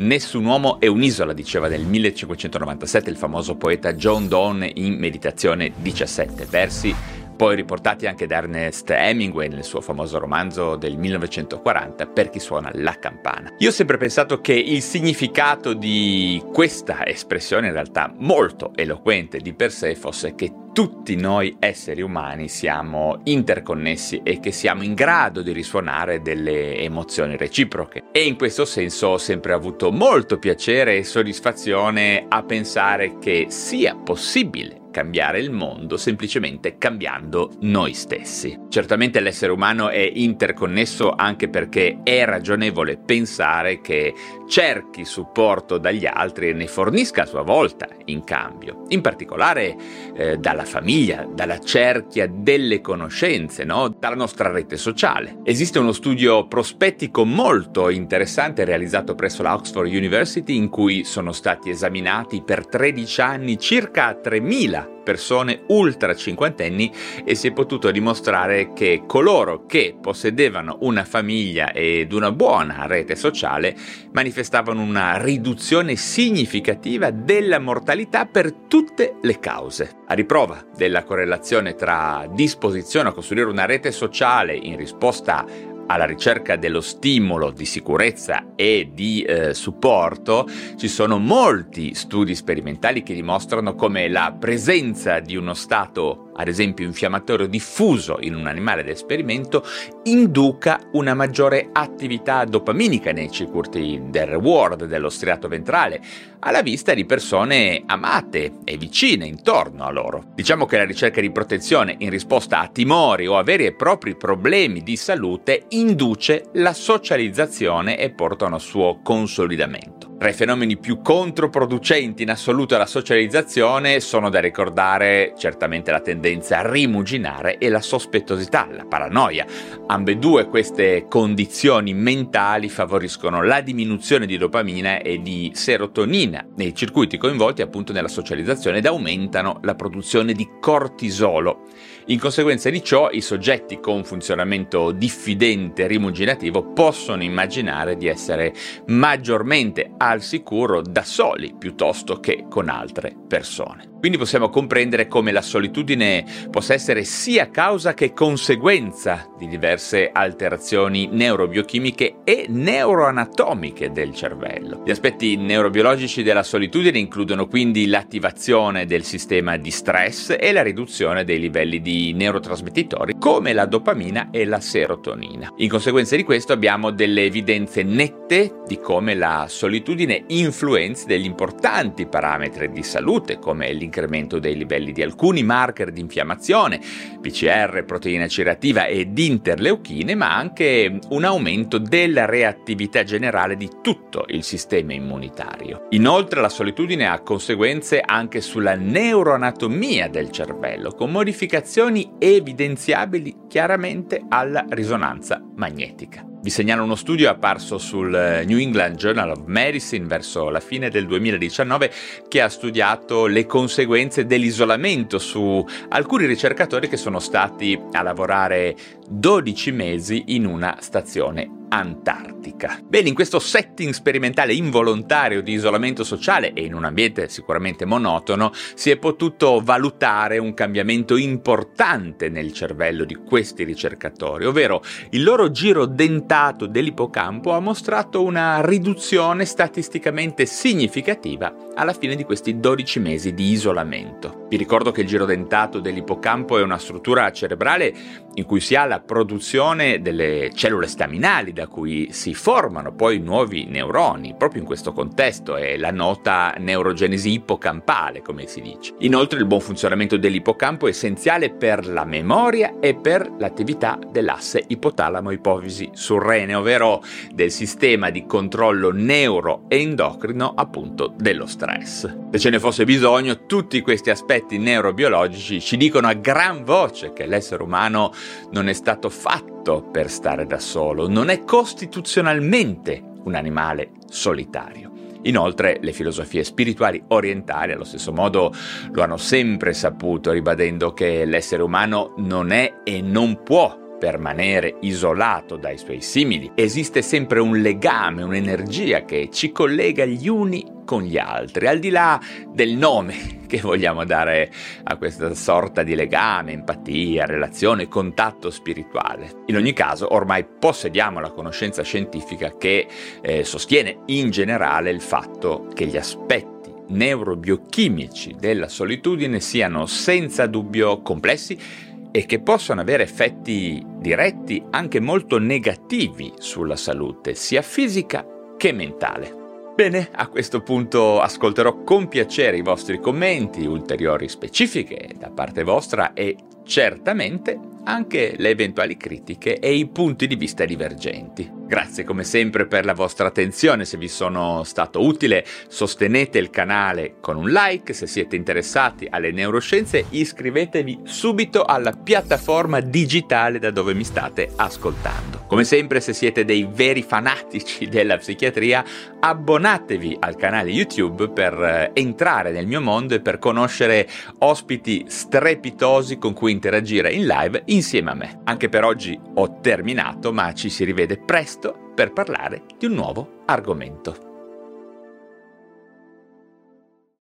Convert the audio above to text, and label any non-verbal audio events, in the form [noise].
Nessun uomo è un'isola, diceva nel 1597 il famoso poeta John Donne in Meditazione 17, versi poi riportati anche da Ernest Hemingway nel suo famoso romanzo del 1940 Per chi suona la campana. Io ho sempre pensato che il significato di questa espressione in realtà molto eloquente di per sé fosse che tutti noi esseri umani siamo interconnessi e che siamo in grado di risuonare delle emozioni reciproche. E in questo senso ho sempre avuto molto piacere e soddisfazione a pensare che sia possibile cambiare il mondo semplicemente cambiando noi stessi. Certamente l'essere umano è interconnesso anche perché è ragionevole pensare che cerchi supporto dagli altri e ne fornisca a sua volta in cambio, in particolare eh, dalla famiglia, dalla cerchia delle conoscenze, no? dalla nostra rete sociale. Esiste uno studio prospettico molto interessante realizzato presso la Oxford University in cui sono stati esaminati per 13 anni circa 3.000 persone ultra cinquantenni e si è potuto dimostrare che coloro che possedevano una famiglia ed una buona rete sociale manifestavano una riduzione significativa della mortalità per tutte le cause. A riprova della correlazione tra disposizione a costruire una rete sociale in risposta alla ricerca dello stimolo di sicurezza e di eh, supporto, ci sono molti studi sperimentali che dimostrano come la presenza di uno stato ad esempio infiammatorio diffuso in un animale da esperimento, induca una maggiore attività dopaminica nei circuiti del reward, dello striato ventrale, alla vista di persone amate e vicine intorno a loro. Diciamo che la ricerca di protezione in risposta a timori o a veri e propri problemi di salute induce la socializzazione e porta a un suo consolidamento. Tra i fenomeni più controproducenti in assoluto alla socializzazione sono da ricordare certamente la tendenza a rimuginare e la sospettosità, la paranoia. Ambedue queste condizioni mentali favoriscono la diminuzione di dopamina e di serotonina nei circuiti coinvolti appunto nella socializzazione ed aumentano la produzione di cortisolo. In conseguenza di ciò, i soggetti con funzionamento diffidente rimuginativo possono immaginare di essere maggiormente al sicuro da soli piuttosto che con altre persone. Quindi possiamo comprendere come la solitudine possa essere sia causa che conseguenza di diverse alterazioni neurobiochimiche e neuroanatomiche del cervello. Gli aspetti neurobiologici della solitudine includono quindi l'attivazione del sistema di stress e la riduzione dei livelli di neurotrasmettitori come la dopamina e la serotonina. In conseguenza di questo abbiamo delle evidenze nette di come la solitudine influenzi degli importanti parametri di salute come l'incremento dei livelli di alcuni marker di infiammazione, PCR, proteina C reattiva ed interleuchine, ma anche un aumento della reattività generale di tutto il sistema immunitario. Inoltre la solitudine ha conseguenze anche sulla neuroanatomia del cervello, con modificazioni evidenziabili chiaramente alla risonanza magnetica. Vi segnalo uno studio apparso sul eh, New England Journal of Medicine verso la fine del 2019 che ha studiato le conseguenze dell'isolamento su alcuni ricercatori che sono stati a lavorare 12 mesi in una stazione antartica. Bene, in questo setting sperimentale involontario di isolamento sociale e in un ambiente sicuramente monotono, si è potuto valutare un cambiamento importante nel cervello di questi ricercatori, ovvero il loro giro dentato dell'ippocampo ha mostrato una riduzione statisticamente significativa alla fine di questi 12 mesi di isolamento. Vi ricordo che il giro dentato dell'ippocampo è una struttura cerebrale in cui si ha la produzione delle cellule staminali da cui si formano poi nuovi neuroni, proprio in questo contesto è la nota neurogenesi ippocampale, come si dice. Inoltre il buon funzionamento dell'ippocampo è essenziale per la memoria e per l'attività dell'asse ipotalamo-ipofisi surrene, ovvero del sistema di controllo neuroendocrino appunto dello stress. Se ce ne fosse bisogno, tutti questi aspetti neurobiologici ci dicono a gran voce che l'essere umano non è stato fatto per stare da solo, non è costituzionalmente un animale solitario. Inoltre le filosofie spirituali orientali allo stesso modo lo hanno sempre saputo, ribadendo che l'essere umano non è e non può permanere isolato dai suoi simili. Esiste sempre un legame, un'energia che ci collega gli uni con gli altri, al di là del nome [laughs] che vogliamo dare a questa sorta di legame, empatia, relazione, contatto spirituale. In ogni caso, ormai possediamo la conoscenza scientifica che eh, sostiene in generale il fatto che gli aspetti neurobiochimici della solitudine siano senza dubbio complessi e che possono avere effetti diretti anche molto negativi sulla salute, sia fisica che mentale. Bene, a questo punto ascolterò con piacere i vostri commenti, ulteriori specifiche da parte vostra e certamente anche le eventuali critiche e i punti di vista divergenti. Grazie come sempre per la vostra attenzione, se vi sono stato utile sostenete il canale con un like, se siete interessati alle neuroscienze iscrivetevi subito alla piattaforma digitale da dove mi state ascoltando. Come sempre se siete dei veri fanatici della psichiatria abbonatevi al canale YouTube per eh, entrare nel mio mondo e per conoscere ospiti strepitosi con cui interagire in live insieme a me. Anche per oggi ho terminato ma ci si rivede presto per parlare di un nuovo argomento.